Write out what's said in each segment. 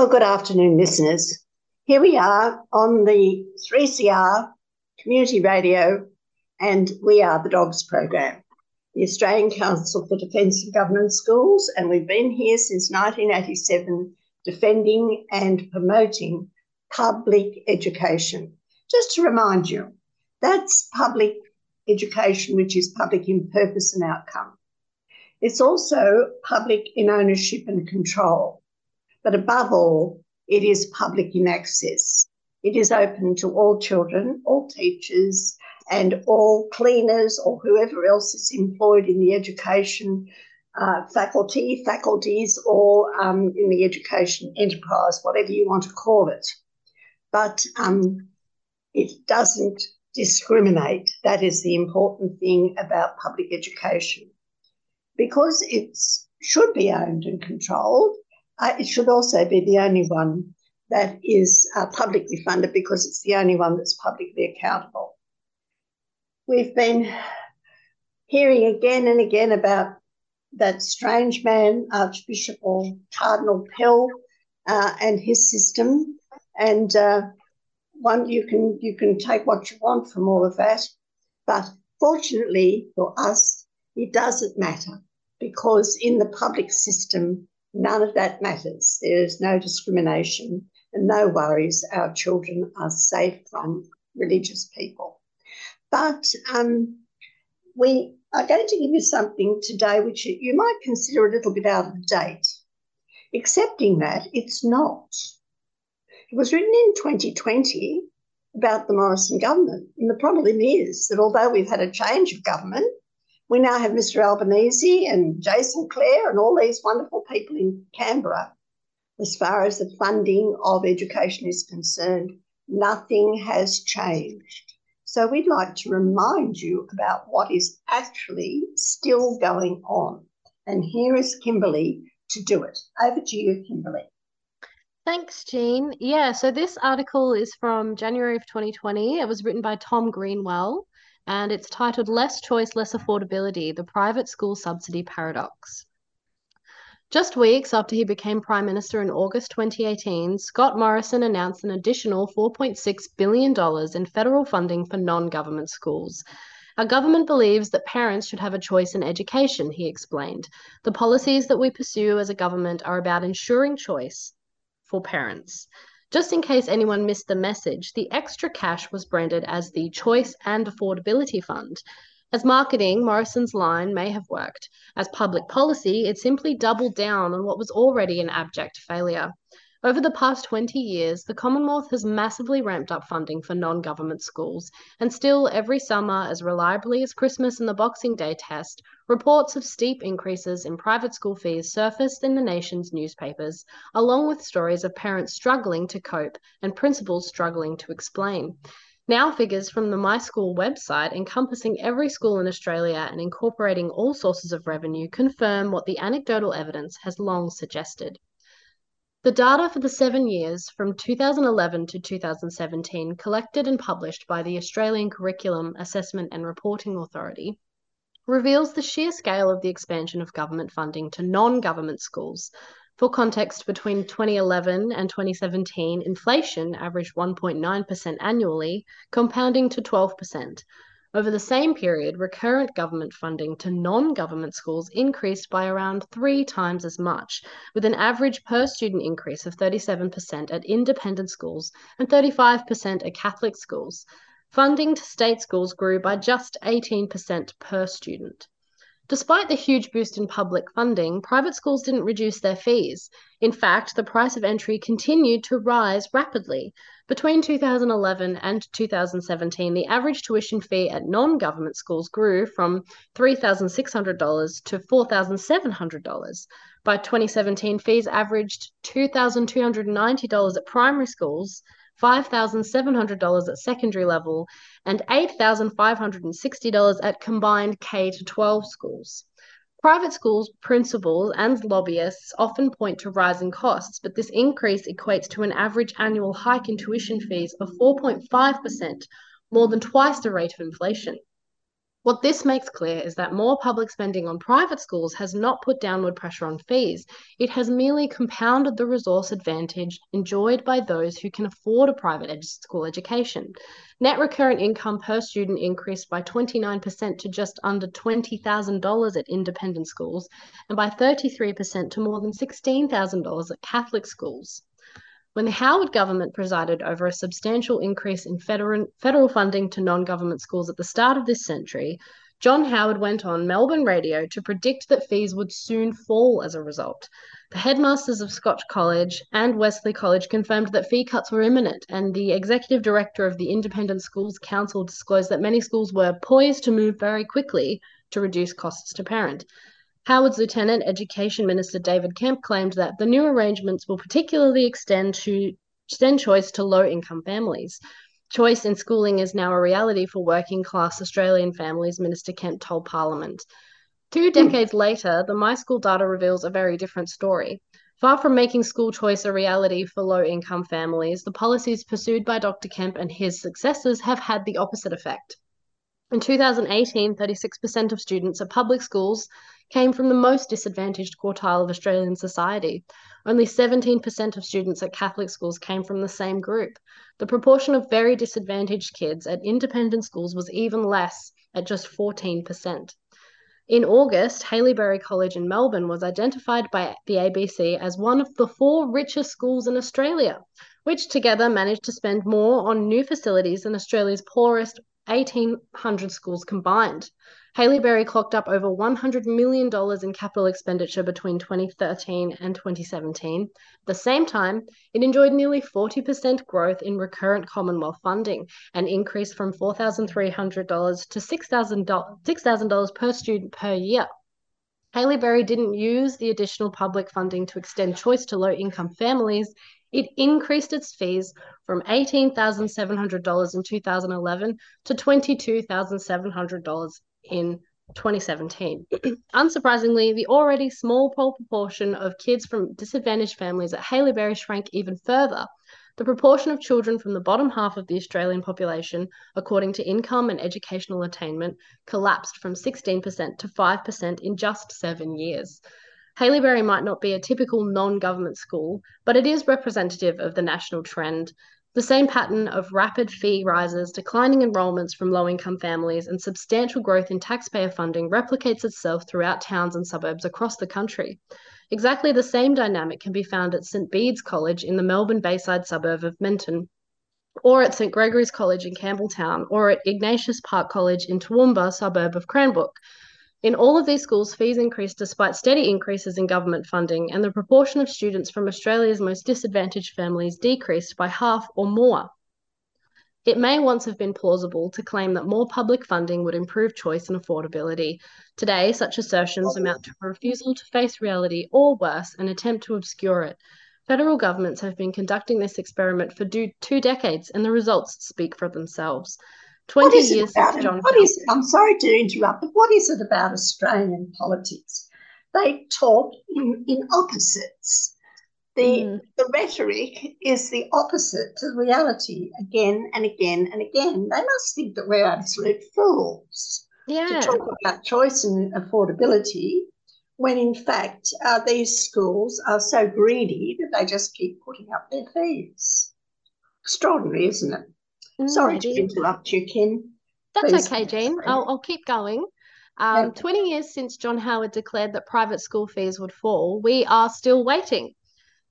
Well, good afternoon, listeners. Here we are on the 3CR Community Radio, and we are the DOGS program, the Australian Council for Defence of Government Schools, and we've been here since 1987 defending and promoting public education. Just to remind you, that's public education which is public in purpose and outcome. It's also public in ownership and control. But above all, it is public in access. It is open to all children, all teachers, and all cleaners or whoever else is employed in the education uh, faculty, faculties, or um, in the education enterprise, whatever you want to call it. But um, it doesn't discriminate. That is the important thing about public education. Because it should be owned and controlled, uh, it should also be the only one that is uh, publicly funded because it's the only one that's publicly accountable. We've been hearing again and again about that strange man, Archbishop or Cardinal Pell, uh, and his system. And uh, one, you can you can take what you want from all of that, but fortunately for us, it doesn't matter because in the public system, none of that matters. There is no discrimination and no worries. Our children are safe from religious people. But um, we are going to give you something today which you might consider a little bit out of date, accepting that it's not. It was written in 2020 about the Morrison government. And the problem is that although we've had a change of government, we now have Mr. Albanese and Jason Clare and all these wonderful people in Canberra. As far as the funding of education is concerned, nothing has changed. So we'd like to remind you about what is actually still going on. And here is Kimberly to do it. Over to you, Kimberly. Thanks, Jean. Yeah, so this article is from January of 2020. It was written by Tom Greenwell and it's titled Less Choice, Less Affordability The Private School Subsidy Paradox. Just weeks after he became Prime Minister in August 2018, Scott Morrison announced an additional $4.6 billion in federal funding for non government schools. Our government believes that parents should have a choice in education, he explained. The policies that we pursue as a government are about ensuring choice for parents. Just in case anyone missed the message, the extra cash was branded as the Choice and Affordability Fund. As marketing, Morrison's line may have worked. As public policy, it simply doubled down on what was already an abject failure. Over the past 20 years, the Commonwealth has massively ramped up funding for non government schools, and still, every summer, as reliably as Christmas and the Boxing Day test, reports of steep increases in private school fees surfaced in the nation's newspapers, along with stories of parents struggling to cope and principals struggling to explain. Now, figures from the My School website, encompassing every school in Australia and incorporating all sources of revenue, confirm what the anecdotal evidence has long suggested. The data for the seven years from 2011 to 2017 collected and published by the Australian Curriculum Assessment and Reporting Authority reveals the sheer scale of the expansion of government funding to non government schools. For context, between 2011 and 2017, inflation averaged 1.9% annually, compounding to 12%. Over the same period, recurrent government funding to non government schools increased by around three times as much, with an average per student increase of 37% at independent schools and 35% at Catholic schools. Funding to state schools grew by just 18% per student. Despite the huge boost in public funding, private schools didn't reduce their fees. In fact, the price of entry continued to rise rapidly. Between 2011 and 2017, the average tuition fee at non government schools grew from $3,600 to $4,700. By 2017, fees averaged $2,290 at primary schools $5,700 at secondary level, and $8,560 at combined K 12 schools. Private schools, principals, and lobbyists often point to rising costs, but this increase equates to an average annual hike in tuition fees of 4.5%, more than twice the rate of inflation. What this makes clear is that more public spending on private schools has not put downward pressure on fees. It has merely compounded the resource advantage enjoyed by those who can afford a private ed- school education. Net recurrent income per student increased by 29% to just under $20,000 at independent schools and by 33% to more than $16,000 at Catholic schools. When the Howard government presided over a substantial increase in federal, federal funding to non government schools at the start of this century, John Howard went on Melbourne radio to predict that fees would soon fall as a result. The headmasters of Scotch College and Wesley College confirmed that fee cuts were imminent, and the executive director of the Independent Schools Council disclosed that many schools were poised to move very quickly to reduce costs to parent. Howard's Lieutenant Education Minister David Kemp claimed that the new arrangements will particularly extend to extend choice to low income families. Choice in schooling is now a reality for working class Australian families, Minister Kemp told Parliament. Two hmm. decades later, the My School data reveals a very different story. Far from making school choice a reality for low income families, the policies pursued by Dr. Kemp and his successors have had the opposite effect. In 2018, 36% of students at public schools came from the most disadvantaged quartile of Australian society. Only 17% of students at Catholic schools came from the same group. The proportion of very disadvantaged kids at independent schools was even less, at just 14%. In August, Haileybury College in Melbourne was identified by the ABC as one of the four richest schools in Australia, which together managed to spend more on new facilities than Australia's poorest 1,800 schools combined. Haileybury clocked up over $100 million in capital expenditure between 2013 and 2017. At the same time, it enjoyed nearly 40% growth in recurrent Commonwealth funding, an increase from $4,300 to $6,000 per student per year. Haileybury didn't use the additional public funding to extend choice to low income families. It increased its fees from $18,700 in 2011 to $22,700 in 2017. Unsurprisingly, the already small proportion of kids from disadvantaged families at Haileybury shrank even further. The proportion of children from the bottom half of the Australian population, according to income and educational attainment, collapsed from 16% to 5% in just seven years. Haileybury might not be a typical non government school, but it is representative of the national trend. The same pattern of rapid fee rises, declining enrolments from low income families, and substantial growth in taxpayer funding replicates itself throughout towns and suburbs across the country. Exactly the same dynamic can be found at St Bede's College in the Melbourne Bayside suburb of Mentone, or at St Gregory's College in Campbelltown, or at Ignatius Park College in Toowoomba, suburb of Cranbrook. In all of these schools, fees increased despite steady increases in government funding, and the proportion of students from Australia's most disadvantaged families decreased by half or more. It may once have been plausible to claim that more public funding would improve choice and affordability. Today, such assertions amount to a refusal to face reality, or worse, an attempt to obscure it. Federal governments have been conducting this experiment for two decades, and the results speak for themselves. 20 years since John. What is, I'm sorry to interrupt, but what is it about Australian politics? They talk in, in opposites. The, mm. the rhetoric is the opposite to reality again and again and again. They must think that we're absolute fools yeah. to talk about choice and affordability when in fact uh, these schools are so greedy that they just keep putting up their fees. Extraordinary, isn't it? Sorry to interrupt you, Kim. That's Please. okay, Jean. I'll, I'll keep going. Um, 20 years since John Howard declared that private school fees would fall, we are still waiting.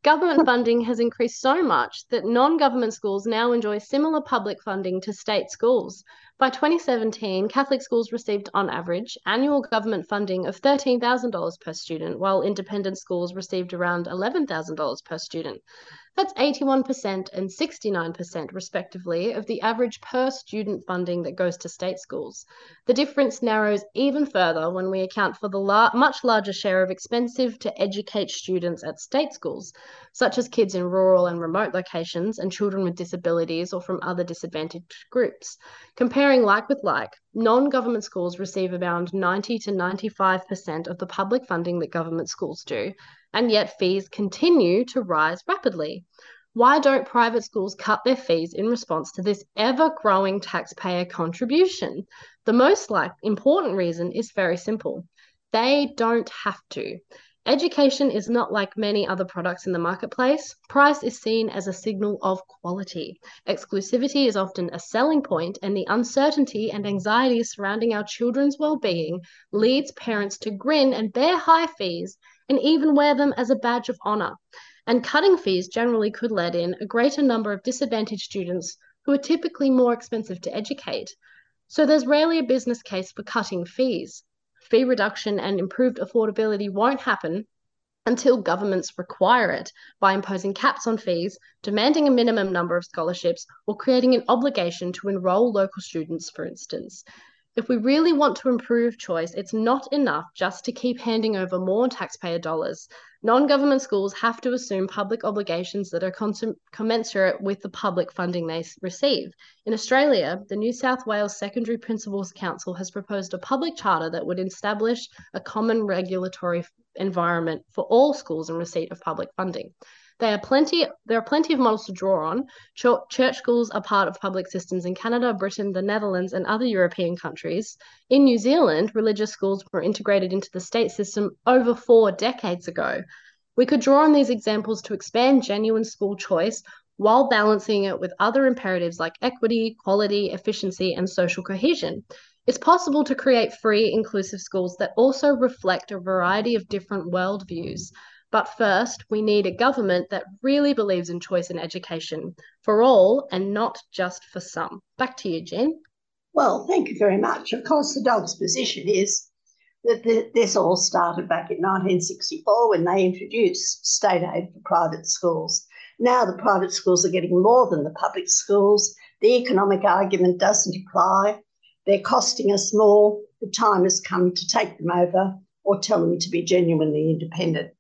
Government funding has increased so much that non government schools now enjoy similar public funding to state schools. By 2017, Catholic schools received, on average, annual government funding of $13,000 per student, while independent schools received around $11,000 per student. That's 81% and 69%, respectively, of the average per student funding that goes to state schools. The difference narrows even further when we account for the much larger share of expensive to educate students at state schools, such as kids in rural and remote locations and children with disabilities or from other disadvantaged groups. Comparing like with like, non government schools receive around 90 to 95% of the public funding that government schools do, and yet fees continue to rise rapidly. Why don't private schools cut their fees in response to this ever growing taxpayer contribution? The most like important reason is very simple. They don't have to. Education is not like many other products in the marketplace. Price is seen as a signal of quality. Exclusivity is often a selling point, and the uncertainty and anxiety surrounding our children's well being leads parents to grin and bear high fees and even wear them as a badge of honour. And cutting fees generally could let in a greater number of disadvantaged students who are typically more expensive to educate. So there's rarely a business case for cutting fees fee reduction and improved affordability won't happen until governments require it by imposing caps on fees, demanding a minimum number of scholarships, or creating an obligation to enrol local students, for instance. If we really want to improve choice, it's not enough just to keep handing over more taxpayer dollars. Non government schools have to assume public obligations that are commensurate with the public funding they receive. In Australia, the New South Wales Secondary Principals Council has proposed a public charter that would establish a common regulatory environment for all schools in receipt of public funding. There are plenty. There are plenty of models to draw on. Church schools are part of public systems in Canada, Britain, the Netherlands, and other European countries. In New Zealand, religious schools were integrated into the state system over four decades ago. We could draw on these examples to expand genuine school choice while balancing it with other imperatives like equity, quality, efficiency, and social cohesion. It's possible to create free, inclusive schools that also reflect a variety of different worldviews. But first, we need a government that really believes in choice in education for all and not just for some. Back to you, Jen. Well, thank you very much. Of course, the dog's position is that this all started back in 1964 when they introduced state aid for private schools. Now the private schools are getting more than the public schools. The economic argument doesn't apply. They're costing us more. The time has come to take them over or tell them to be genuinely independent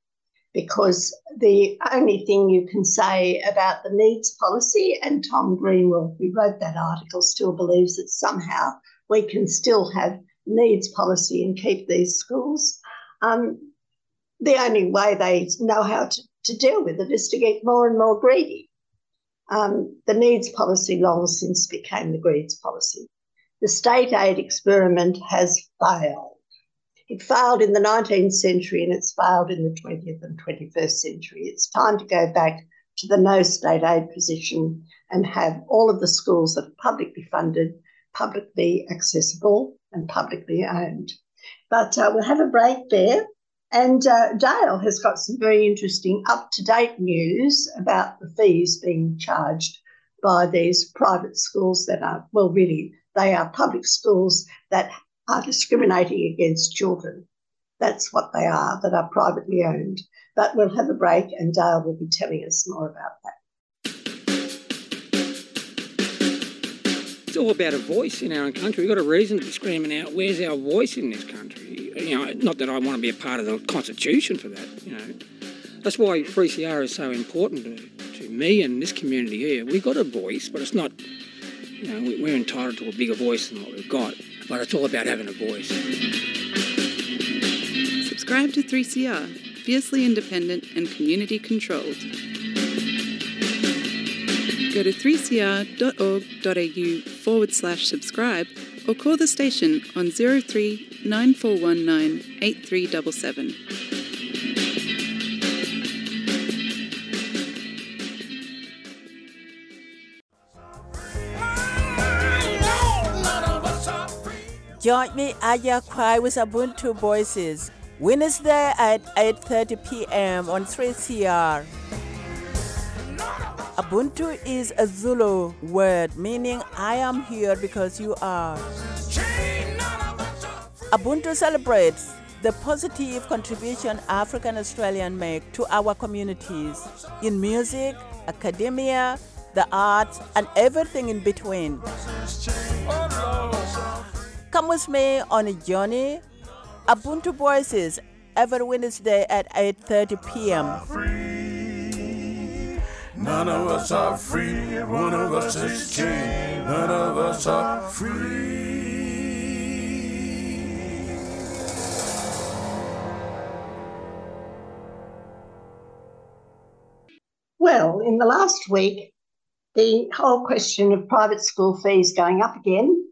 because the only thing you can say about the needs policy, and Tom Greenwell, who wrote that article, still believes that somehow we can still have needs policy and keep these schools. Um, the only way they know how to, to deal with it is to get more and more greedy. Um, the needs policy long since became the greeds policy. The state aid experiment has failed. It failed in the 19th century and it's failed in the 20th and 21st century. It's time to go back to the no state aid position and have all of the schools that are publicly funded, publicly accessible, and publicly owned. But uh, we'll have a break there. And uh, Dale has got some very interesting up to date news about the fees being charged by these private schools that are, well, really, they are public schools that are discriminating against children. That's what they are, that are privately owned. But we'll have a break and Dale will be telling us more about that. It's all about a voice in our own country. We've got a reason to be screaming out, where's our voice in this country? You know, not that I want to be a part of the constitution for that, you know. That's why 3CR is so important to, to me and this community here. We've got a voice, but it's not, you know, we're entitled to a bigger voice than what we've got but it's all about having a voice. Subscribe to 3CR, fiercely independent and community controlled. Go to 3cr.org.au forward slash subscribe or call the station on 03 9419 8377. Join me Aya Kwai with Ubuntu Voices Wednesday at 8:30 p.m. on 3CR. Ubuntu is a Zulu word meaning I am here because you are. Ubuntu celebrates the positive contribution African Australians make to our communities in music, academia, the arts, and everything in between. Come with me on a journey. Ubuntu Voices every Wednesday at 8:30 p.m. None of us are free. One of us is chained. None of us are free. Well, in the last week, the whole question of private school fees going up again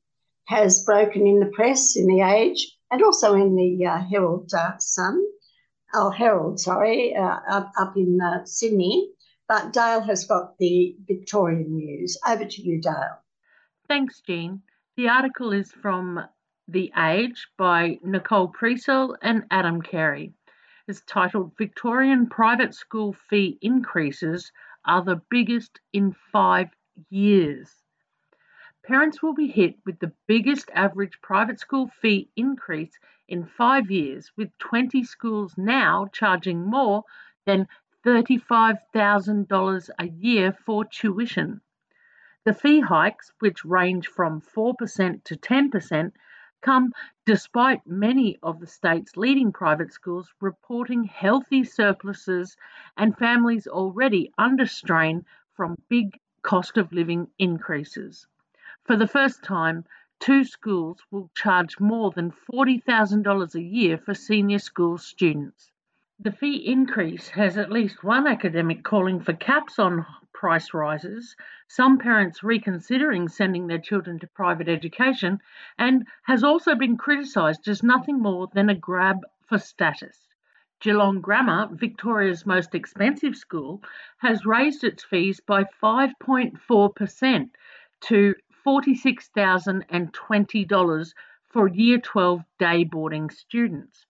has broken in the press, in the Age, and also in the uh, Herald uh, Sun, oh, Herald, sorry, uh, up, up, in uh, Sydney. But Dale has got the Victorian news. Over to you, Dale. Thanks, Jean. The article is from The Age by Nicole Precel and Adam Carey. It's titled Victorian Private School Fee Increases Are the Biggest in Five Years. Parents will be hit with the biggest average private school fee increase in five years, with 20 schools now charging more than $35,000 a year for tuition. The fee hikes, which range from 4% to 10%, come despite many of the state's leading private schools reporting healthy surpluses and families already under strain from big cost of living increases. For the first time, two schools will charge more than $40,000 a year for senior school students. The fee increase has at least one academic calling for caps on price rises, some parents reconsidering sending their children to private education, and has also been criticised as nothing more than a grab for status. Geelong Grammar, Victoria's most expensive school, has raised its fees by 5.4% to $46,020 for Year 12 day boarding students.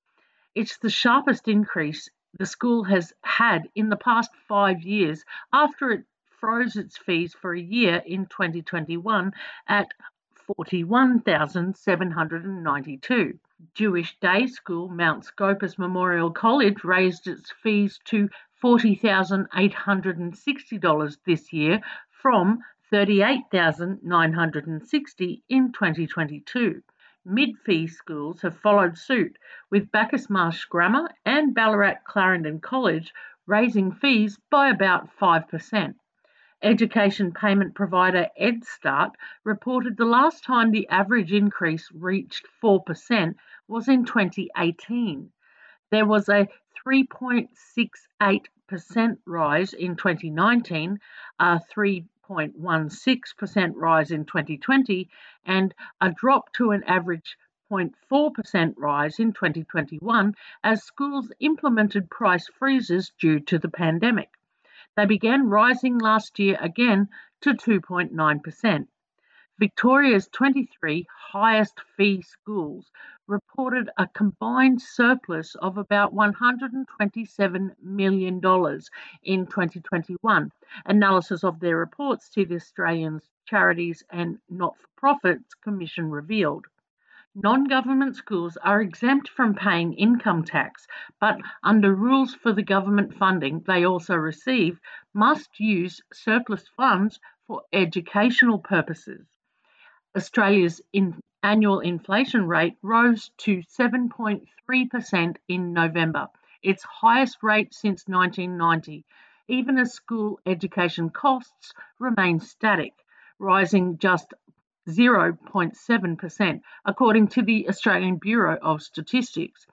It's the sharpest increase the school has had in the past five years after it froze its fees for a year in 2021 at 41,792. Jewish Day School Mount Scopus Memorial College raised its fees to $40,860 this year from 38,960 in 2022. Mid-fee schools have followed suit, with Bacchus Marsh Grammar and Ballarat Clarendon College raising fees by about 5%. Education payment provider EdStart reported the last time the average increase reached 4% was in 2018. There was a 3.68% rise in 2019, a 3 0.16% rise in 2020 and a drop to an average 0.4% rise in 2021 as schools implemented price freezes due to the pandemic. They began rising last year again to 2.9%. Victoria's 23 highest fee schools reported a combined surplus of about $127 million in 2021. Analysis of their reports to the Australian Charities and Not for Profits Commission revealed. Non government schools are exempt from paying income tax, but under rules for the government funding they also receive, must use surplus funds for educational purposes. Australia's in annual inflation rate rose to 7.3% in November, its highest rate since 1990, even as school education costs remain static, rising just 0.7%, according to the Australian Bureau of Statistics.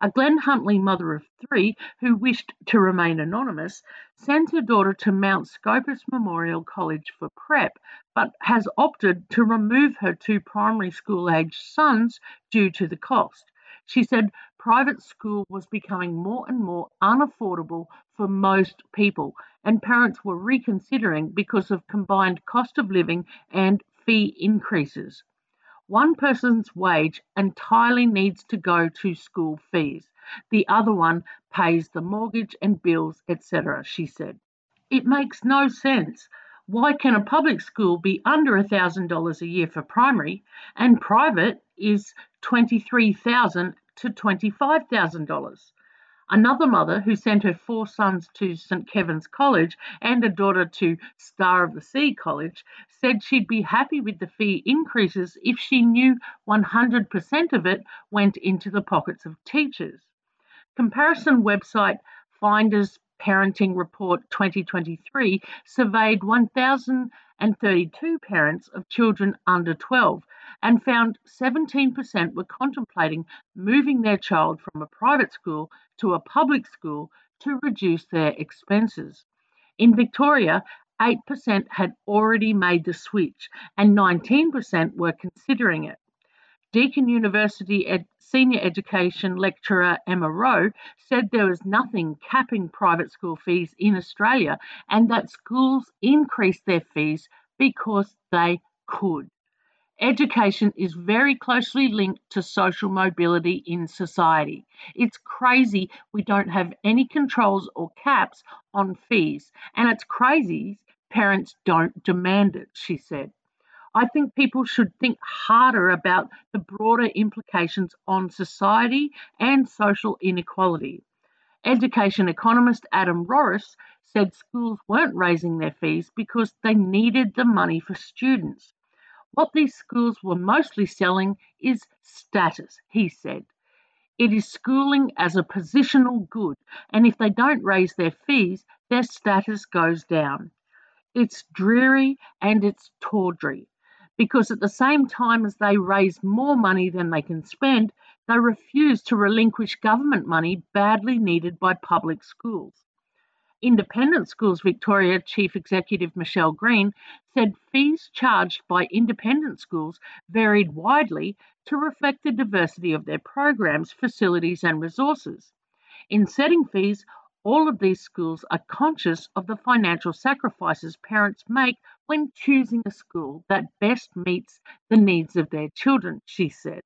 A Glen Huntly mother of three, who wished to remain anonymous, sent her daughter to Mount Scopus Memorial College for prep, but has opted to remove her two primary school aged sons due to the cost. She said private school was becoming more and more unaffordable for most people, and parents were reconsidering because of combined cost of living and fee increases. One person's wage entirely needs to go to school fees. The other one pays the mortgage and bills, etc., she said. It makes no sense. Why can a public school be under $1,000 a year for primary and private is $23,000 to $25,000? Another mother who sent her four sons to St. Kevin's College and a daughter to Star of the Sea College said she'd be happy with the fee increases if she knew 100% of it went into the pockets of teachers. Comparison website Finders Parenting Report 2023 surveyed 1,032 parents of children under 12 and found 17% were contemplating moving their child from a private school to a public school to reduce their expenses. In Victoria, 8% had already made the switch and 19% were considering it. Deakin University ed- senior education lecturer Emma Rowe said there was nothing capping private school fees in Australia and that schools increased their fees because they could. Education is very closely linked to social mobility in society. It's crazy we don't have any controls or caps on fees, and it's crazy parents don't demand it, she said. I think people should think harder about the broader implications on society and social inequality. Education economist Adam Rorris said schools weren't raising their fees because they needed the money for students. What these schools were mostly selling is status, he said. It is schooling as a positional good, and if they don't raise their fees, their status goes down. It's dreary and it's tawdry because at the same time as they raise more money than they can spend, they refuse to relinquish government money badly needed by public schools. Independent Schools Victoria Chief Executive Michelle Green said fees charged by independent schools varied widely to reflect the diversity of their programs, facilities, and resources. In setting fees, all of these schools are conscious of the financial sacrifices parents make when choosing a school that best meets the needs of their children, she said.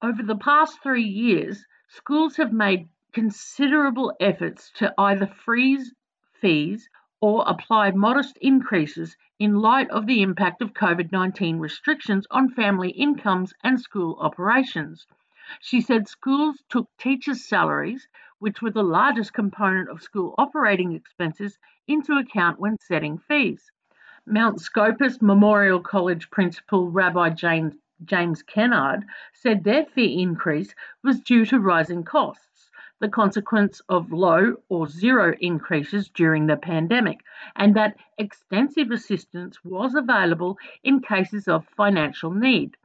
Over the past three years, schools have made considerable efforts to either freeze fees or apply modest increases in light of the impact of COVID 19 restrictions on family incomes and school operations. She said schools took teachers' salaries, which were the largest component of school operating expenses, into account when setting fees. Mount Scopus Memorial College principal Rabbi James, James Kennard said their fee increase was due to rising costs, the consequence of low or zero increases during the pandemic, and that extensive assistance was available in cases of financial need.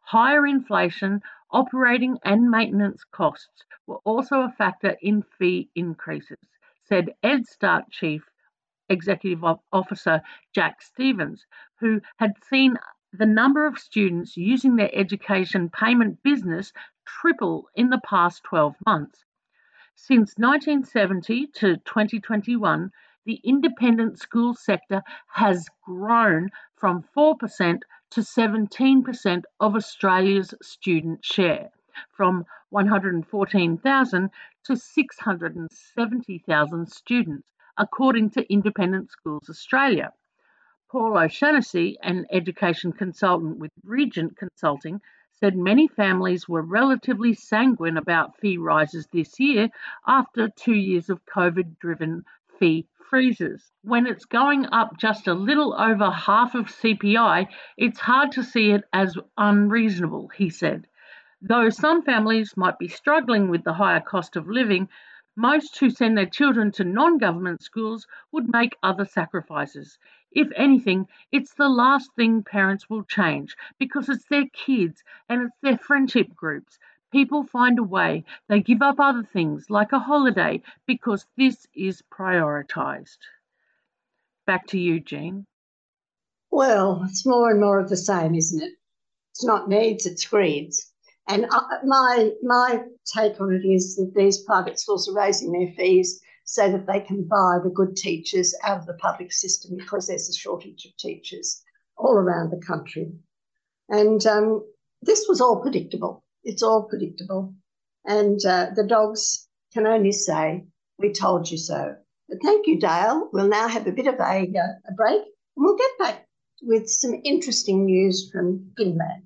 Higher inflation, operating and maintenance costs were also a factor in fee increases, said Ed EdStart Chief Executive Officer Jack Stevens, who had seen the number of students using their education payment business triple in the past 12 months. Since 1970 to 2021, the independent school sector has grown from 4% to 17% of Australia's student share, from 114,000 to 670,000 students, according to Independent Schools Australia. Paul O'Shannessy, an education consultant with Regent Consulting, said many families were relatively sanguine about fee rises this year after two years of COVID driven fee freezes. When it's going up just a little over half of CPI, it's hard to see it as unreasonable, he said. Though some families might be struggling with the higher cost of living, most who send their children to non government schools would make other sacrifices. If anything, it's the last thing parents will change because it's their kids and it's their friendship groups. People find a way, they give up other things like a holiday because this is prioritised. Back to you, Jean. Well, it's more and more of the same, isn't it? It's not needs, it's greeds. And my my take on it is that these private schools are raising their fees so that they can buy the good teachers out of the public system because there's a shortage of teachers all around the country. And um, this was all predictable. It's all predictable. And uh, the dogs can only say, We told you so. But thank you, Dale. We'll now have a bit of a, uh, a break and we'll get back with some interesting news from Finland.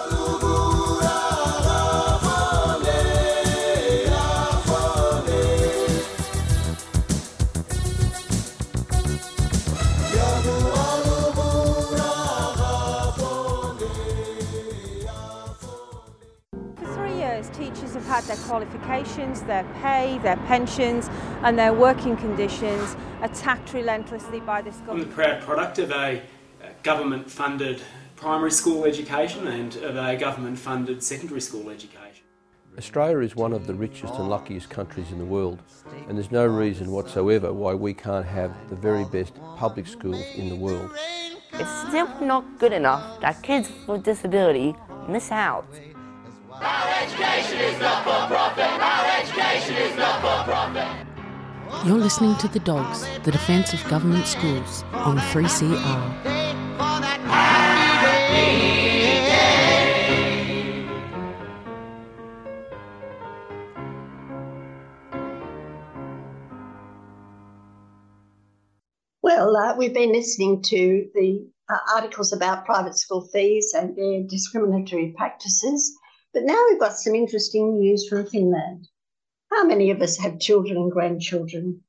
Teachers have had their qualifications, their pay, their pensions, and their working conditions attacked relentlessly by this government. I'm the proud product of a uh, government funded primary school education and of a government funded secondary school education. Australia is one of the richest and luckiest countries in the world, and there's no reason whatsoever why we can't have the very best public schools in the world. It's still not good enough that kids with disability miss out. You're listening to The Dogs, the defence of government schools on 3CR. Well, uh, we've been listening to the uh, articles about private school fees and their discriminatory practices, but now we've got some interesting news from Finland. How many of us have children and grandchildren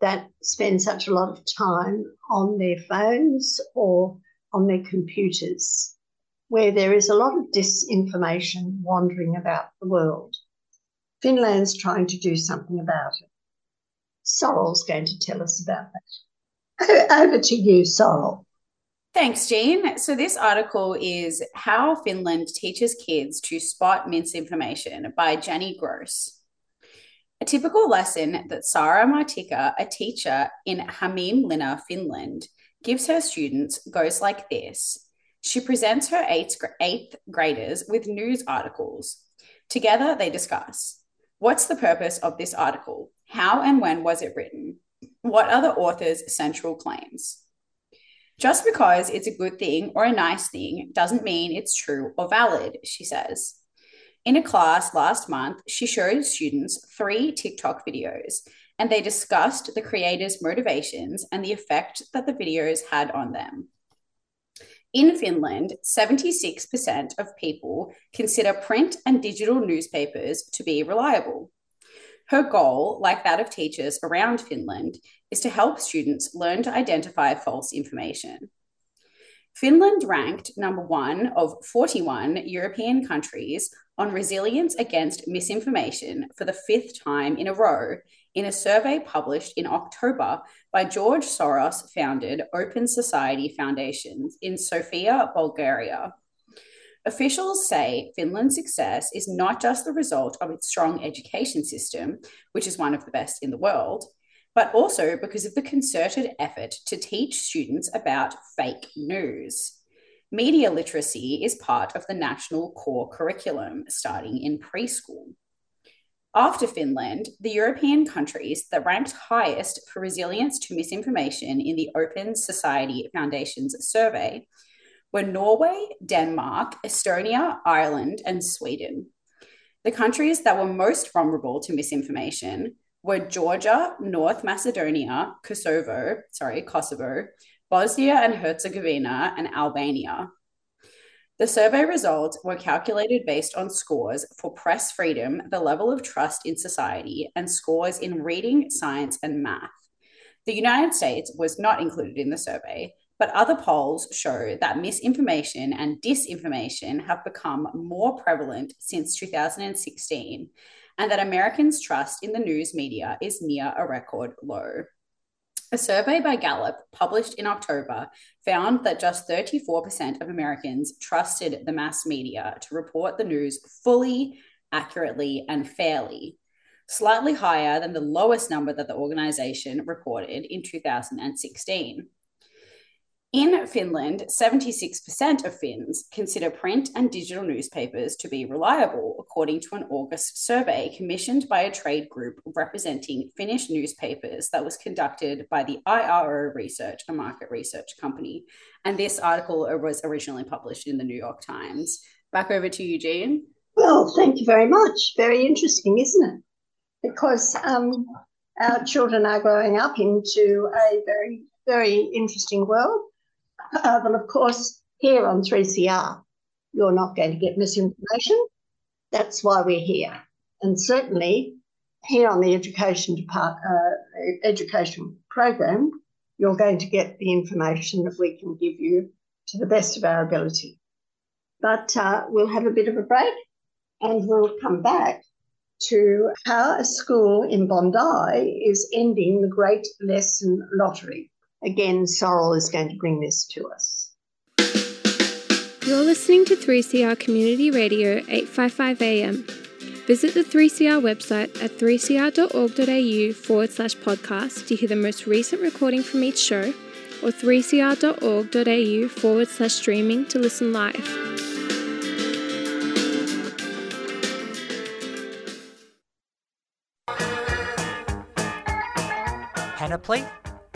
that spend such a lot of time on their phones or on their computers, where there is a lot of disinformation wandering about the world? Finland's trying to do something about it. Sorrel's going to tell us about that. Over to you, Sorrel. Thanks, Jean. So, this article is How Finland Teaches Kids to Spot Misinformation by Jenny Gross. A typical lesson that Saara Martikka, a teacher in Hämeenlinna, Finland, gives her students goes like this. She presents her eighth, eighth graders with news articles. Together, they discuss what's the purpose of this article? How and when was it written? What are the author's central claims? Just because it's a good thing or a nice thing doesn't mean it's true or valid, she says. In a class last month, she showed students three TikTok videos and they discussed the creators' motivations and the effect that the videos had on them. In Finland, 76% of people consider print and digital newspapers to be reliable. Her goal, like that of teachers around Finland, is to help students learn to identify false information. Finland ranked number one of 41 European countries on resilience against misinformation for the fifth time in a row in a survey published in October by George Soros founded Open Society Foundations in Sofia, Bulgaria. Officials say Finland's success is not just the result of its strong education system, which is one of the best in the world, but also because of the concerted effort to teach students about fake news. Media literacy is part of the national core curriculum starting in preschool. After Finland, the European countries that ranked highest for resilience to misinformation in the Open Society Foundation's survey were Norway, Denmark, Estonia, Ireland, and Sweden. The countries that were most vulnerable to misinformation were Georgia, North Macedonia, Kosovo, sorry, Kosovo, Bosnia and Herzegovina, and Albania. The survey results were calculated based on scores for press freedom, the level of trust in society, and scores in reading, science, and math. The United States was not included in the survey, but other polls show that misinformation and disinformation have become more prevalent since 2016, and that Americans' trust in the news media is near a record low. A survey by Gallup published in October found that just 34% of Americans trusted the mass media to report the news fully, accurately, and fairly, slightly higher than the lowest number that the organization reported in 2016. In Finland, 76% of Finns consider print and digital newspapers to be reliable, according to an August survey commissioned by a trade group representing Finnish newspapers that was conducted by the IRO Research, a market research company. And this article was originally published in the New York Times. Back over to Eugene. Well, thank you very much. Very interesting, isn't it? Because um, our children are growing up into a very, very interesting world uh, but of course, here on 3CR, you're not going to get misinformation. That's why we're here. And certainly here on the education depart, uh, education program, you're going to get the information that we can give you to the best of our ability. But uh, we'll have a bit of a break and we'll come back to how a school in Bondi is ending the Great Lesson Lottery. Again, Sorrel is going to bring this to us. You're listening to 3CR Community Radio 855 AM. Visit the 3CR website at 3cr.org.au forward slash podcast to hear the most recent recording from each show or 3cr.org.au forward slash streaming to listen live. Panoply,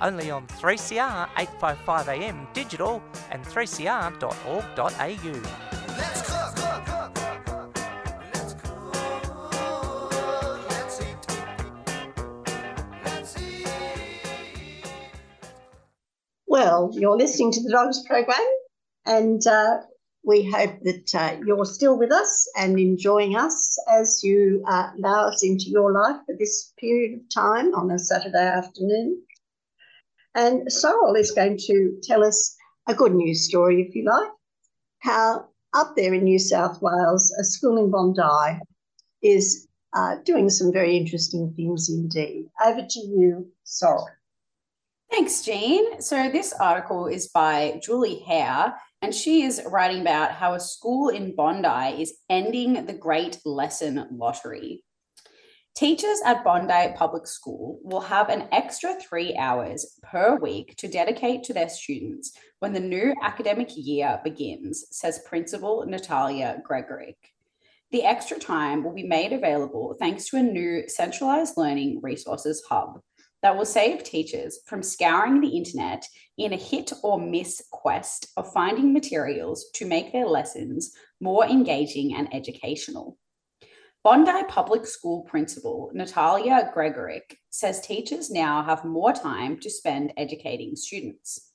only on 3CR 855am digital and 3cr.org.au. Well, you're listening to the Dogs program, and uh, we hope that uh, you're still with us and enjoying us as you uh, allow us into your life for this period of time on a Saturday afternoon. And Sorrel is going to tell us a good news story, if you like, how up there in New South Wales, a school in Bondi is uh, doing some very interesting things indeed. Over to you, Sorrel. Thanks, Jean. So, this article is by Julie Hare, and she is writing about how a school in Bondi is ending the Great Lesson Lottery. Teachers at Bondi Public School will have an extra three hours per week to dedicate to their students when the new academic year begins, says Principal Natalia Gregoric. The extra time will be made available thanks to a new centralized learning resources hub that will save teachers from scouring the internet in a hit or miss quest of finding materials to make their lessons more engaging and educational. Bondi Public School Principal Natalia Gregoric says teachers now have more time to spend educating students.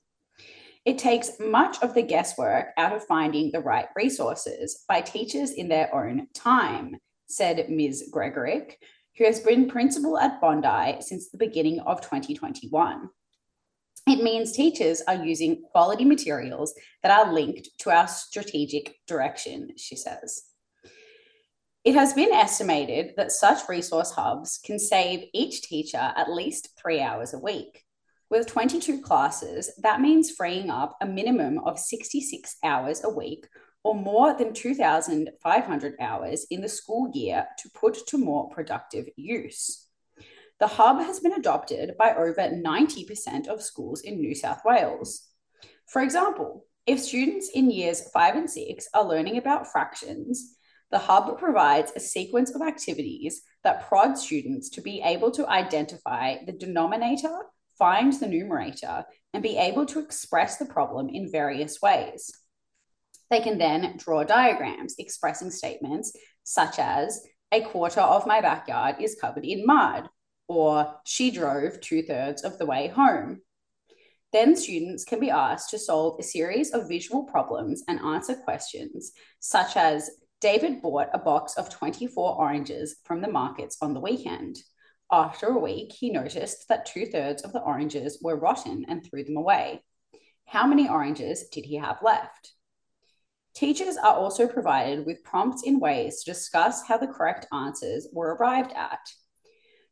It takes much of the guesswork out of finding the right resources by teachers in their own time, said Ms. Gregoric, who has been principal at Bondi since the beginning of 2021. It means teachers are using quality materials that are linked to our strategic direction, she says. It has been estimated that such resource hubs can save each teacher at least three hours a week. With 22 classes, that means freeing up a minimum of 66 hours a week or more than 2,500 hours in the school year to put to more productive use. The hub has been adopted by over 90% of schools in New South Wales. For example, if students in years five and six are learning about fractions, the hub provides a sequence of activities that prod students to be able to identify the denominator, find the numerator, and be able to express the problem in various ways. They can then draw diagrams expressing statements such as, a quarter of my backyard is covered in mud, or she drove two thirds of the way home. Then students can be asked to solve a series of visual problems and answer questions such as David bought a box of 24 oranges from the markets on the weekend. After a week, he noticed that two thirds of the oranges were rotten and threw them away. How many oranges did he have left? Teachers are also provided with prompts in ways to discuss how the correct answers were arrived at.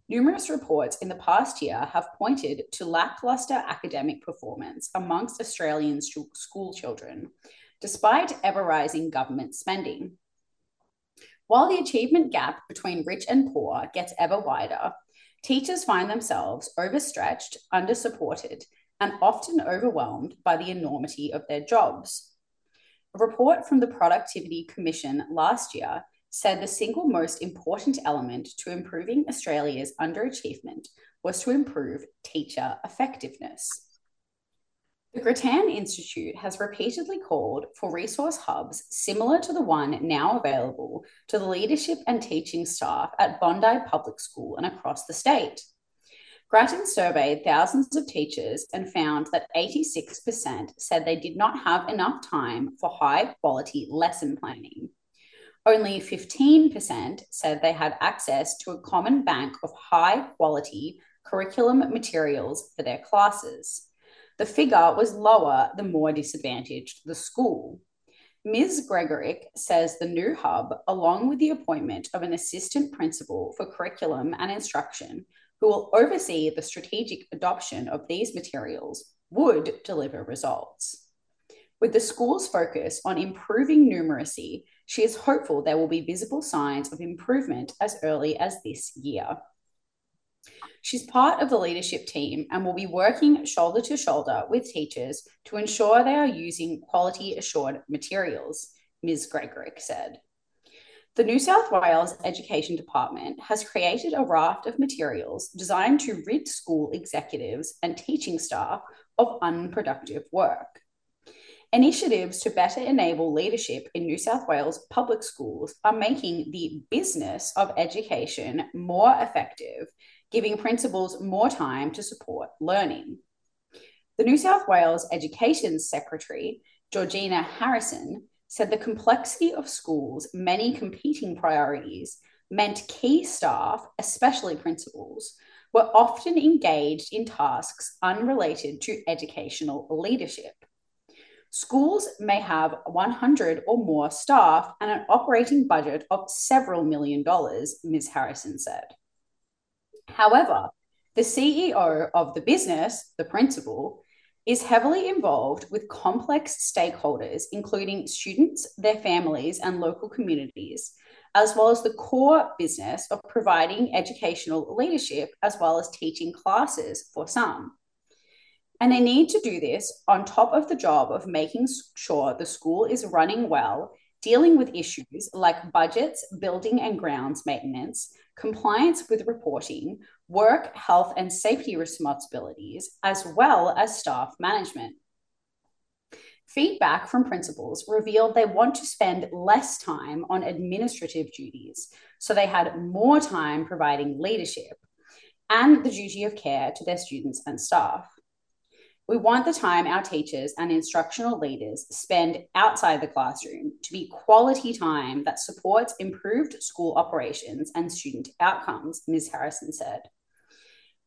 Numerous reports in the past year have pointed to lackluster academic performance amongst Australian school children, despite ever rising government spending. While the achievement gap between rich and poor gets ever wider, teachers find themselves overstretched, undersupported, and often overwhelmed by the enormity of their jobs. A report from the Productivity Commission last year said the single most important element to improving Australia's underachievement was to improve teacher effectiveness. The Grattan Institute has repeatedly called for resource hubs similar to the one now available to the leadership and teaching staff at Bondi Public School and across the state. Grattan surveyed thousands of teachers and found that 86% said they did not have enough time for high quality lesson planning. Only 15% said they had access to a common bank of high quality curriculum materials for their classes. The figure was lower the more disadvantaged the school. Ms. Gregoric says the new hub, along with the appointment of an assistant principal for curriculum and instruction, who will oversee the strategic adoption of these materials, would deliver results. With the school's focus on improving numeracy, she is hopeful there will be visible signs of improvement as early as this year. She's part of the leadership team and will be working shoulder to shoulder with teachers to ensure they are using quality assured materials, Ms. Gregoric said. The New South Wales Education Department has created a raft of materials designed to rid school executives and teaching staff of unproductive work. Initiatives to better enable leadership in New South Wales public schools are making the business of education more effective, giving principals more time to support learning. The New South Wales Education Secretary, Georgina Harrisson, said the complexity of schools' many competing priorities meant key staff, especially principals, were often engaged in tasks unrelated to educational leadership. Schools may have 100 or more staff and an operating budget of several million dollars, Ms. Harrisson said. However, the CEO of the business, the principal, is heavily involved with complex stakeholders, including students, their families, and local communities, as well as the core business of providing educational leadership as well as teaching classes for some. And they need to do this on top of the job of making sure the school is running well, dealing with issues like budgets, building and grounds maintenance, compliance with reporting, work, health, and safety responsibilities, as well as staff management. Feedback from principals revealed they want to spend less time on administrative duties, so they had more time providing leadership and the duty of care to their students and staff. We want the time our teachers and instructional leaders spend outside the classroom to be quality time that supports improved school operations and student outcomes, Ms. Harrisson said.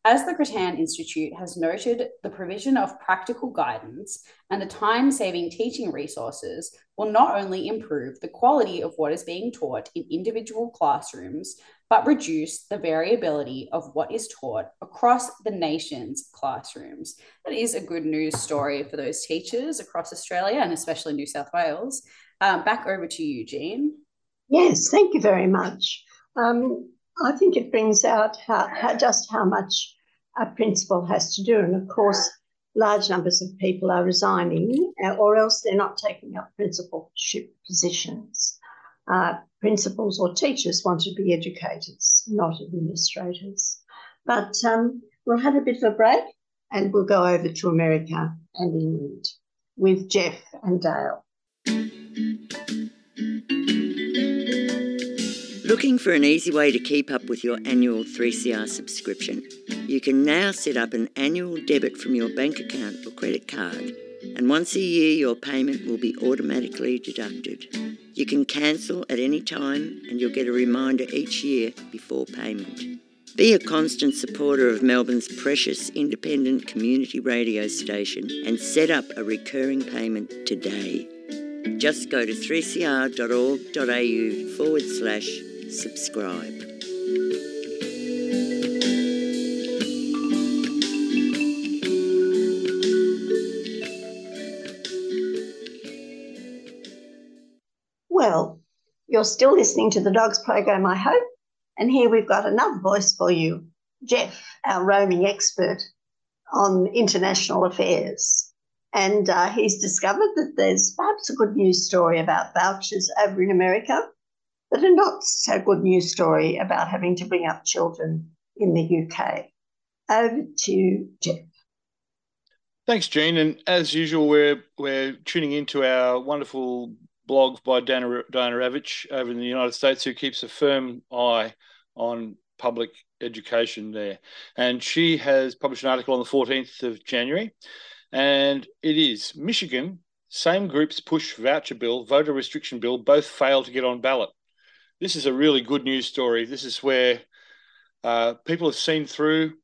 As the Grattan Institute has noted, the provision of practical guidance and the time saving teaching resources will not only improve the quality of what is being taught in individual classrooms, but reduce the variability of what is taught across the nation's classrooms. That is a good news story for those teachers across Australia and especially New South Wales. Um, back over to you, Jean. Yes, thank you very much. Um, I think it brings out how, how, just how much a principal has to do. And of course, large numbers of people are resigning, or else they're not taking up principalship positions. Uh, principals or teachers want to be educators, not administrators. But um, we'll have a bit of a break and we'll go over to America and England with Jeff and Dale. Looking for an easy way to keep up with your annual 3CR subscription? You can now set up an annual debit from your bank account or credit card, and once a year your payment will be automatically deducted. You can cancel at any time, and you'll get a reminder each year before payment. Be a constant supporter of Melbourne's precious independent community radio station and set up a recurring payment today. Just go to 3cr.org.au forward slash subscribe. You're still listening to the Dogs program, I hope. And here we've got another voice for you Jeff, our roaming expert on international affairs. And uh, he's discovered that there's perhaps a good news story about vouchers over in America but a not so good news story about having to bring up children in the UK. Over to Jeff. Thanks, Jean. And as usual, we're we're tuning into our wonderful blog by Diane, Ravitch over in the United States, who keeps a firm eye on public education there. And she has published an article on the 14th of January, and it is Michigan, same groups push voucher bill, voter restriction bill, both fail to get on ballot. This is a really good news story. This is where uh, people have seen through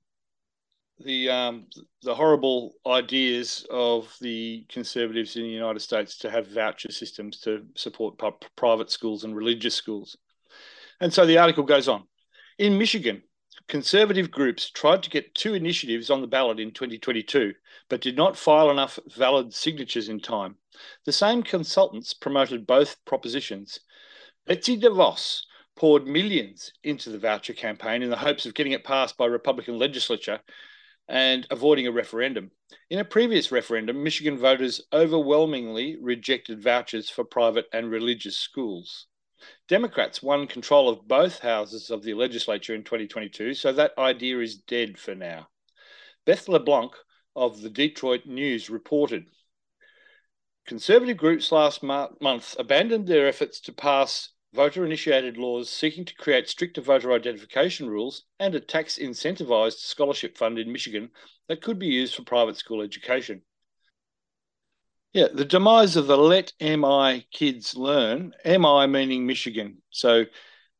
the um, the horrible ideas of the conservatives in the United States to have voucher systems to support private schools and religious schools. And so the article goes on. In Michigan, conservative groups tried to get two initiatives on the ballot in 2022, but did not file enough valid signatures in time. The same consultants promoted both propositions. Betsy DeVos poured millions into the voucher campaign in the hopes of getting it passed by Republican legislature and avoiding a referendum. In a previous referendum, Michigan voters overwhelmingly rejected vouchers for private and religious schools. Democrats won control of both houses of the legislature in 2022, so that idea is dead for now. Beth LeBlanc of the Detroit News reported Conservative groups last month abandoned their efforts to pass voter initiated laws seeking to create stricter voter identification rules and a tax incentivized scholarship fund in Michigan that could be used for private school education. Yeah, the demise of the Let MI Kids Learn, MI meaning Michigan. So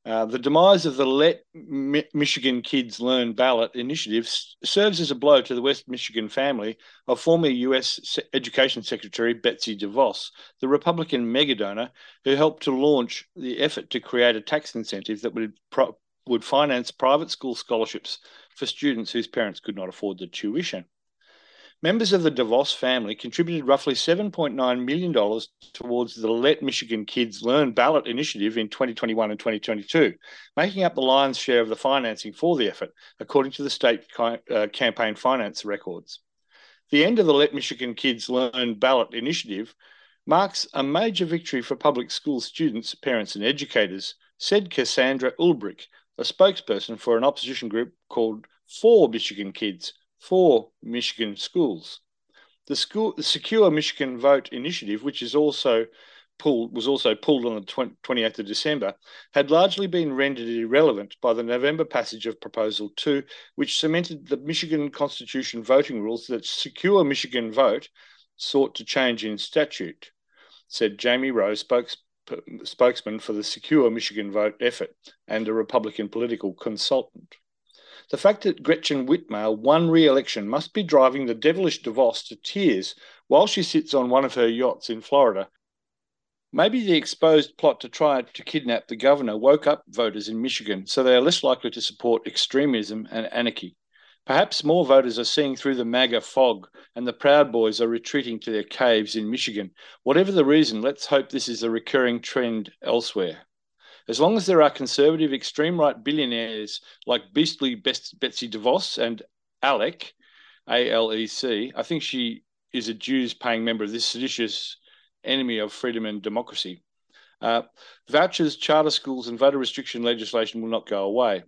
uh, the demise of the Let Mi- Michigan Kids Learn ballot initiative serves as a blow to the West Michigan family of former U.S. Education Secretary Betsy DeVos, the Republican megadonor who helped to launch the effort to create a tax incentive that would pro- would finance private school scholarships for students whose parents could not afford the tuition. Members of the DeVos family contributed roughly $7.9 million towards the Let Michigan Kids Learn ballot initiative in 2021 and 2022, making up the lion's share of the financing for the effort, according to the state uh, campaign finance records. The end of the Let Michigan Kids Learn ballot initiative marks a major victory for public school students, parents, and educators, said Cassandra Ulbrich, a spokesperson for an opposition group called For Michigan Kids, for Michigan schools. The school, the Secure Michigan Vote initiative, which is also pulled, was also pulled on the 28th of December, had largely been rendered irrelevant by the November passage of Proposal 2, which cemented the Michigan Constitution voting rules that Secure Michigan Vote sought to change in statute, said Jamie Roe, spokes, spokesman for the Secure Michigan Vote effort and a Republican political consultant. The fact that Gretchen Whitmer won re election must be driving the devilish DeVos to tears while she sits on one of her yachts in Florida. Maybe the exposed plot to try to kidnap the governor woke up voters in Michigan so they are less likely to support extremism and anarchy. Perhaps more voters are seeing through the MAGA fog and the Proud Boys are retreating to their caves in Michigan. Whatever the reason, let's hope this is a recurring trend elsewhere. As long as there are conservative extreme right billionaires like beastly Betsy DeVos and Alec, A L E C, I think she is a dues paying member of this seditious enemy of freedom and democracy. Uh, vouchers, charter schools, and voter restriction legislation will not go away.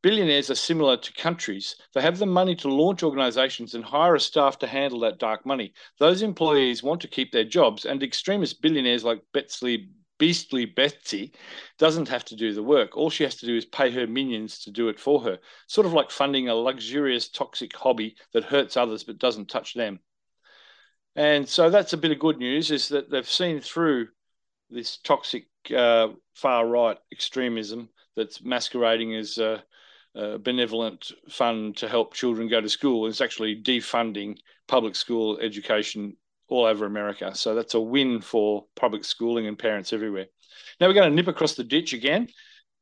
Billionaires are similar to countries. They have the money to launch organizations and hire a staff to handle that dark money. Those employees want to keep their jobs, and extremist billionaires like Betsy beastly Betsy doesn't have to do the work. All she has to do is pay her minions to do it for her, sort of like funding a luxurious, toxic hobby that hurts others but doesn't touch them. And so that's a bit of good news is that they've seen through this toxic uh, far right extremism that's masquerading as a, a, benevolent fund to help children go to school. It's actually defunding public school education all over America. So that's a win for public schooling and parents everywhere. Now we're going to nip across the ditch again,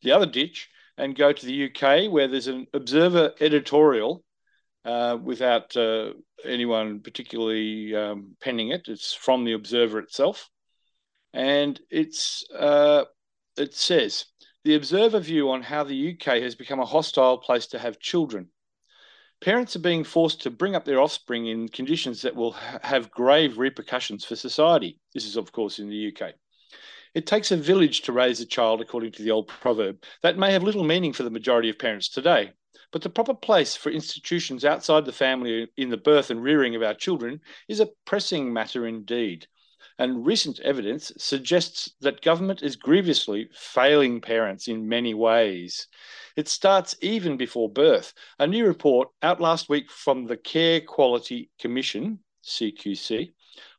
the other ditch, and go to the UK where there's an Observer editorial uh, without uh, anyone particularly um, penning it. It's from the Observer itself. And it's uh, it says the Observer view on how the UK has become a hostile place to have children. Parents are being forced to bring up their offspring in conditions that will ha- have grave repercussions for society. This is, of course, in the UK. It takes a village to raise a child, according to the old proverb. That may have little meaning for the majority of parents today. but the proper place for institutions outside the family in the birth and rearing of our children is a pressing matter indeed. And recent evidence suggests that government is grievously failing parents in many ways. It starts even before birth. A new report out last week from the Care Quality Commission, CQC,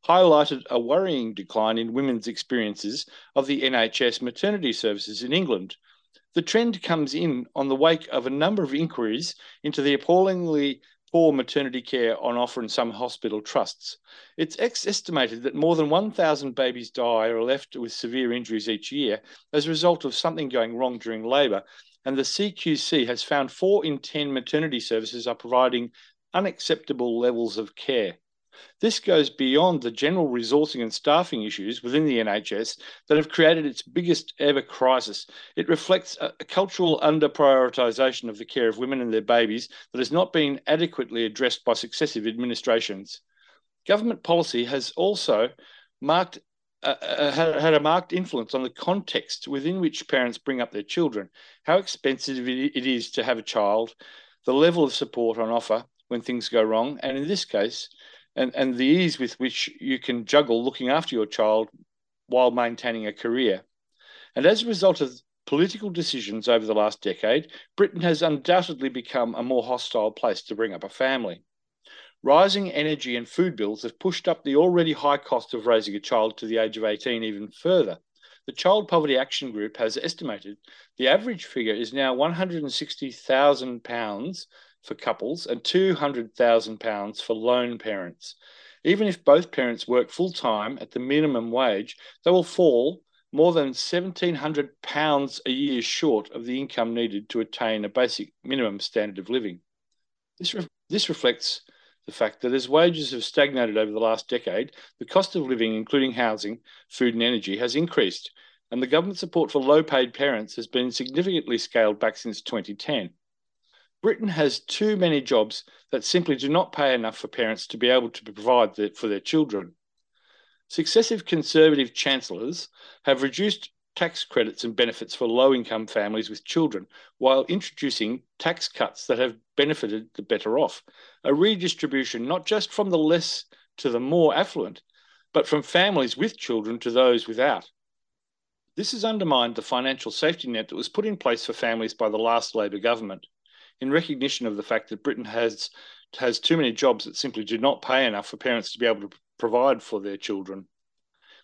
highlighted a worrying decline in women's experiences of the NHS maternity services in England. The trend comes in on the wake of a number of inquiries into the appallingly poor maternity care on offer in some hospital trusts. It's estimated that more than 1,000 babies die or are left with severe injuries each year as a result of something going wrong during labour. And the CQC has found four in 10 maternity services are providing unacceptable levels of care. This goes beyond the general resourcing and staffing issues within the NHS that have created its biggest ever crisis. It reflects a, cultural under prioritisation of the care of women and their babies that has not been adequately addressed by successive administrations. Government policy has also marked uh, uh, had a marked influence on the context within which parents bring up their children, how expensive it is to have a child, the level of support on offer when things go wrong, and in this case, and, and the ease with which you can juggle looking after your child while maintaining a career. And as a result of political decisions over the last decade, Britain has undoubtedly become a more hostile place to bring up a family. Rising energy and food bills have pushed up the already high cost of raising a child to the age of 18 even further. The Child Poverty Action Group has estimated the average figure is now £160,000 for couples and £200,000 for lone parents. Even if both parents work full time at the minimum wage, they will fall more than £1,700 a year short of the income needed to attain a basic minimum standard of living. This, re- this reflects the fact that as wages have stagnated over the last decade, the cost of living, including housing, food, and energy, has increased, and the government support for low paid parents has been significantly scaled back since 2010. Britain has too many jobs that simply do not pay enough for parents to be able to provide for their children. Successive Conservative chancellors have reduced tax credits and benefits for low income families with children while introducing tax cuts that have benefited the better off. A redistribution not just from the less to the more affluent, but from families with children to those without. This has undermined the financial safety net that was put in place for families by the last Labor government in recognition of the fact that Britain has has too many jobs that simply do not pay enough for parents to be able to provide for their children.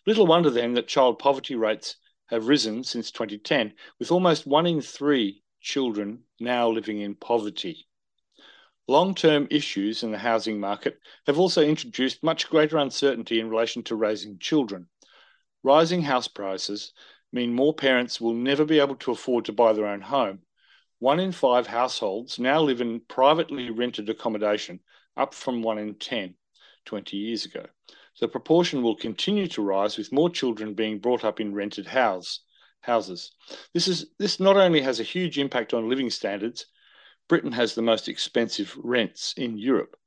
Little wonder then that child poverty rates have risen since 2010, with almost one in three children now living in poverty. Long term issues in the housing market have also introduced much greater uncertainty in relation to raising children. Rising house prices mean more parents will never be able to afford to buy their own home, one in five households now live in privately rented accommodation, up from one in 10 20 years ago. The proportion will continue to rise with more children being brought up in rented house, houses. This, is, this not only has a huge impact on living standards, Britain has the most expensive rents in Europe,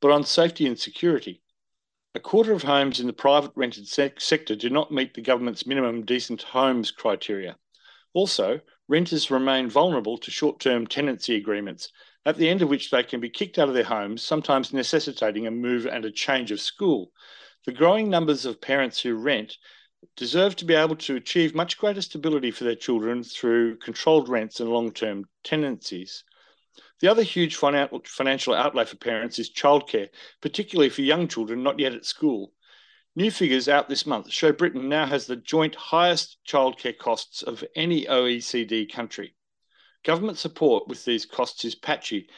but on safety and security. A quarter of homes in the private rented se- sector do not meet the government's minimum decent homes criteria. Also, renters remain vulnerable to short term tenancy agreements, at the end of which they can be kicked out of their homes, sometimes necessitating a move and a change of school. The growing numbers of parents who rent deserve to be able to achieve much greater stability for their children through controlled rents and long term tenancies. The other huge financial outlay for parents is childcare, particularly for young children not yet at school. New figures out this month show Britain now has the joint highest childcare costs of any OECD country. Government support with these costs is patchy,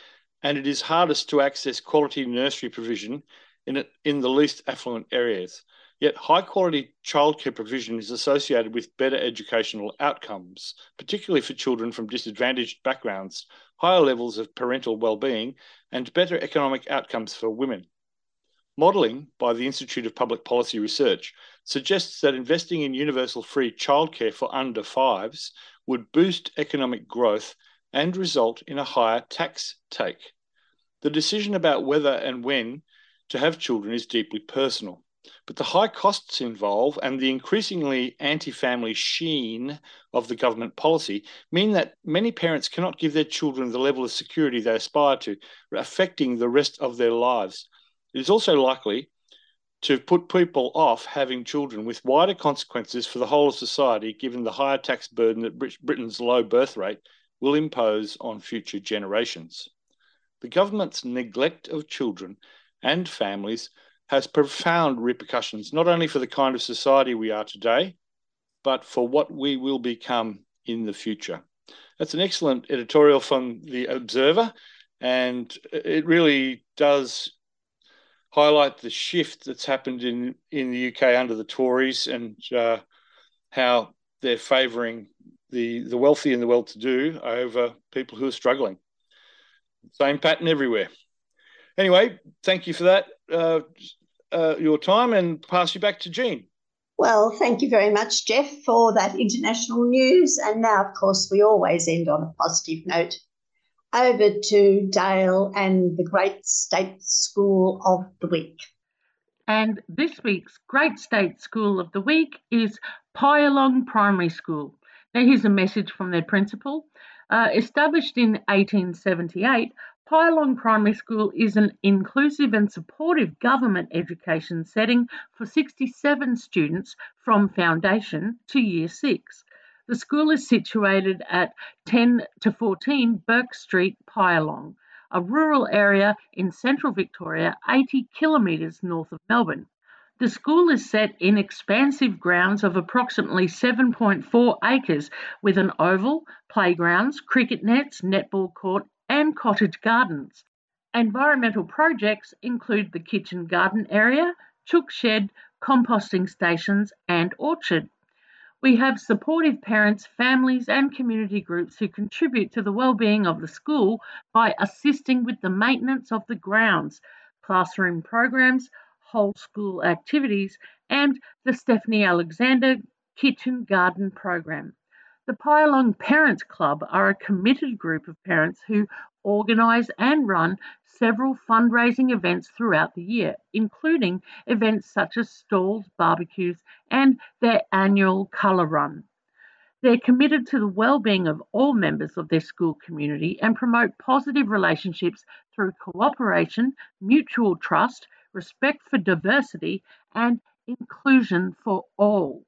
and it is hardest to access quality nursery provision in, in the least affluent areas. Yet, high quality childcare provision is associated with better educational outcomes, particularly for children from disadvantaged backgrounds, higher levels of parental well-being, and better economic outcomes for women. Modelling by the Institute of Public Policy Research suggests that investing in universal free childcare for under fives would boost economic growth and result in a higher tax take. The decision about whether and when to have children is deeply personal. But the high costs involved and the increasingly anti family sheen of the government policy mean that many parents cannot give their children the level of security they aspire to, affecting the rest of their lives. It is also likely to put people off having children with wider consequences for the whole of society, given the higher tax burden that Britain's low birth rate will impose on future generations. The government's neglect of children and families has profound repercussions, not only for the kind of society we are today, but for what we will become in the future. That's an excellent editorial from The Observer, and it really does highlight the shift that's happened in, in the UK under the Tories and uh, how they're favouring the, the wealthy and the well to do over people who are struggling. Same pattern everywhere. Anyway, thank you for that, uh, uh, your time, and pass you back to Jean. Well, thank you very much, Jeff, for that international news. And now, of course, we always end on a positive note. Over to Dale and the Great State School of the Week. And this week's Great State School of the Week is Pyalong Primary School. Now, here's a message from their principal. Uh, established in 1878, Pyalong Primary School is an inclusive and supportive government education setting for 67 students from foundation to year 6. The school is situated at 10 to 14 Burke Street, Pyalong, a rural area in central Victoria, 80 kilometres north of Melbourne. The school is set in expansive grounds of approximately 7.4 acres with an oval, playgrounds, cricket nets, netball court, and cottage gardens. Environmental projects include the kitchen garden area, chook shed, composting stations, and orchard. We have supportive parents, families, and community groups who contribute to the well-being of the school by assisting with the maintenance of the grounds, classroom programs, whole school activities, and the Stephanie Alexander Kitchen Garden program. The Pyalong Parents Club are a committed group of parents who organise and run several fundraising events throughout the year, including events such as stalls, barbecues, and their annual colour run. They're committed to the well-being of all members of their school community and promote positive relationships through cooperation, mutual trust, respect for diversity, and inclusion for all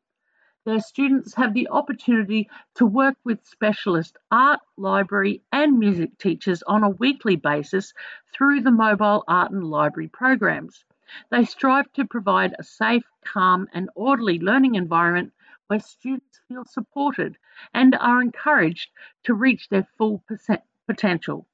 their students have the opportunity to work with specialist art, library, and music teachers on a weekly basis through the mobile art and library programs. They strive to provide a safe, calm, and orderly learning environment where students feel supported and are encouraged to reach their full potential.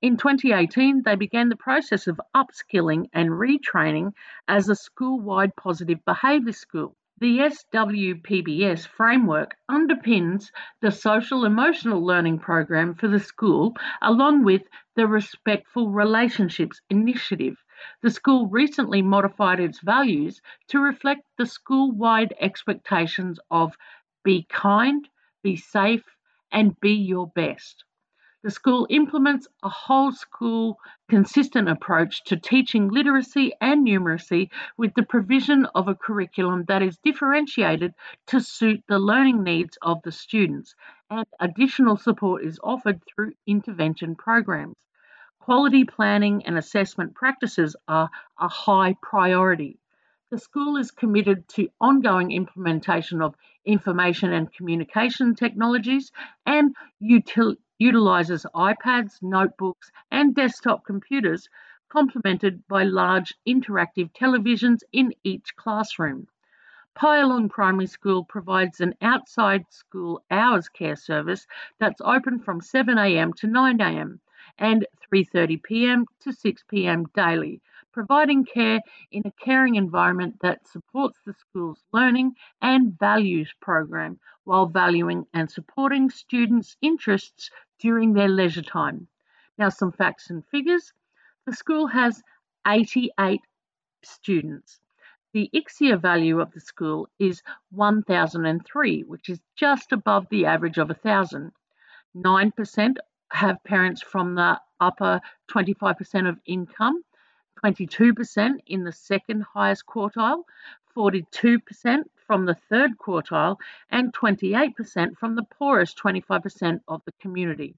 In 2018, they began the process of upskilling and retraining as a school wide positive behaviour school. The SWPBS framework underpins the social emotional learning program for the school, along with the Respectful Relationships Initiative. The school recently modified its values to reflect the school wide expectations of be kind, be safe, and be your best. The school implements a whole school consistent approach to teaching literacy and numeracy with the provision of a curriculum that is differentiated to suit the learning needs of the students, and additional support is offered through intervention programs. Quality planning and assessment practices are a high priority. The school is committed to ongoing implementation of information and communication technologies and util- utilizes iPads, notebooks, and desktop computers, complemented by large interactive televisions in each classroom. Pyalong Primary School provides an outside school hours care service that's open from 7am to 9am and 3.30pm to 6pm daily, providing care in a caring environment that supports the school's learning and values program while valuing and supporting students' interests during their leisure time. Now, some facts and figures. The school has 88 students. The ICSEA value of the school is 1,003, which is just above the average of 1,000. 9% have parents from the upper 25% of income. 22% in the second highest quartile, 42% from the third quartile, and 28% from the poorest 25% of the community.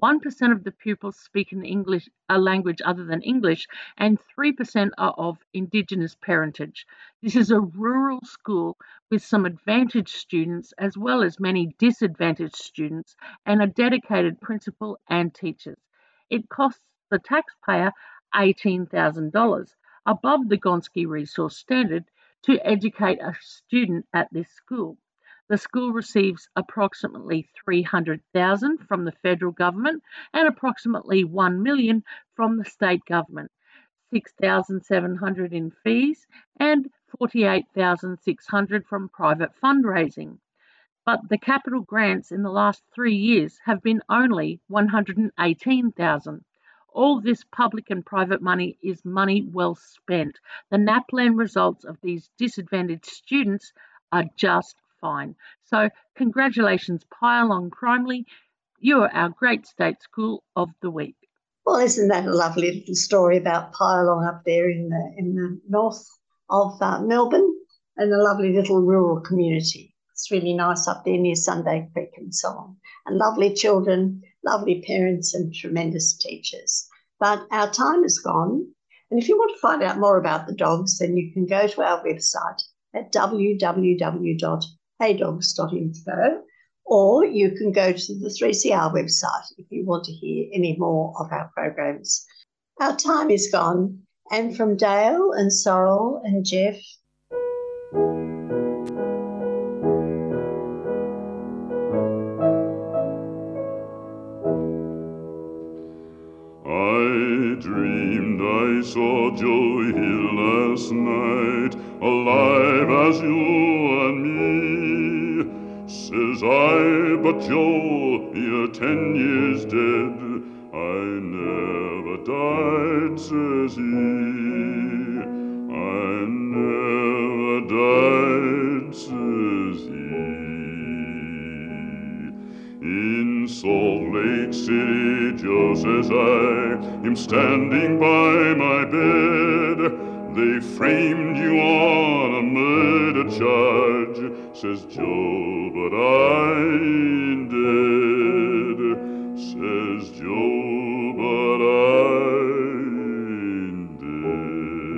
1% of the pupils speak an English a language other than English, and 3% are of Indigenous parentage. This is a rural school with some advantaged students as well as many disadvantaged students and a dedicated principal and teachers. It costs the taxpayer $18,000 above the Gonski Resource Standard to educate a student at this school. The school receives approximately 300,000 from the federal government and approximately 1 million from the state government, 6,700 in fees and 48,600 from private fundraising. But the capital grants in the last 3 years have been only 118,000. All this public and private money is money well spent. The NAPLAN results of these disadvantaged students are just fine. So, congratulations, Pyalong Primary. You are our great state school of the week. Well, isn't that a lovely little story about Pyalong up there in the in the north of uh, Melbourne and a lovely little rural community? It's really nice up there near Sunday Creek and so on. And lovely children, lovely parents, and tremendous teachers. But our time is gone. And if you want to find out more about the dogs, then you can go to our website at www adogs.info, or you can go to the 3CR website if you want to hear any more of our programs. Our time is gone, and from Dale and Sorrel and Jeff, dreamed I saw Joe here last night, alive as you and me. Says I, but Joe, you're ten years dead. I never died, says he. I never died, says he. In Salt Lake City, just as I, am standing by my bed. They framed you on a murder charge, says Joe, but I ain't dead, says Joe, but I ain't dead.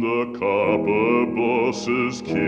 The copper bosses killed.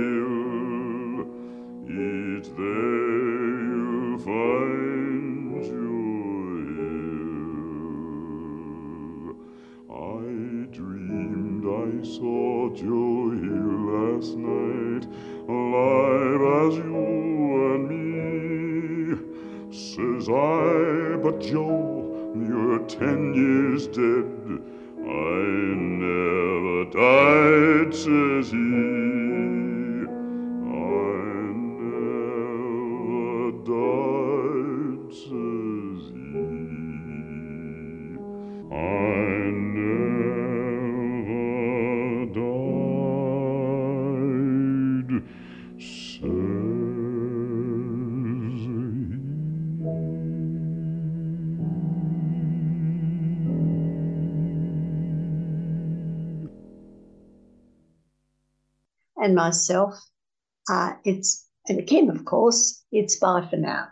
It's there find your I dreamed, I saw Joe here last night, alive as you and me. Says I, but Joe, you're ten years dead. I never died, says he. And myself. Uh, it's and Kim, of course. It's bye for now.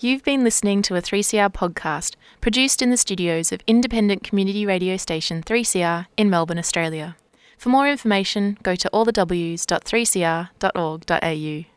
You've been listening to a 3CR podcast produced in the studios of independent community radio station 3CR in Melbourne, Australia. For more information, go to allthews.3cr.org.au.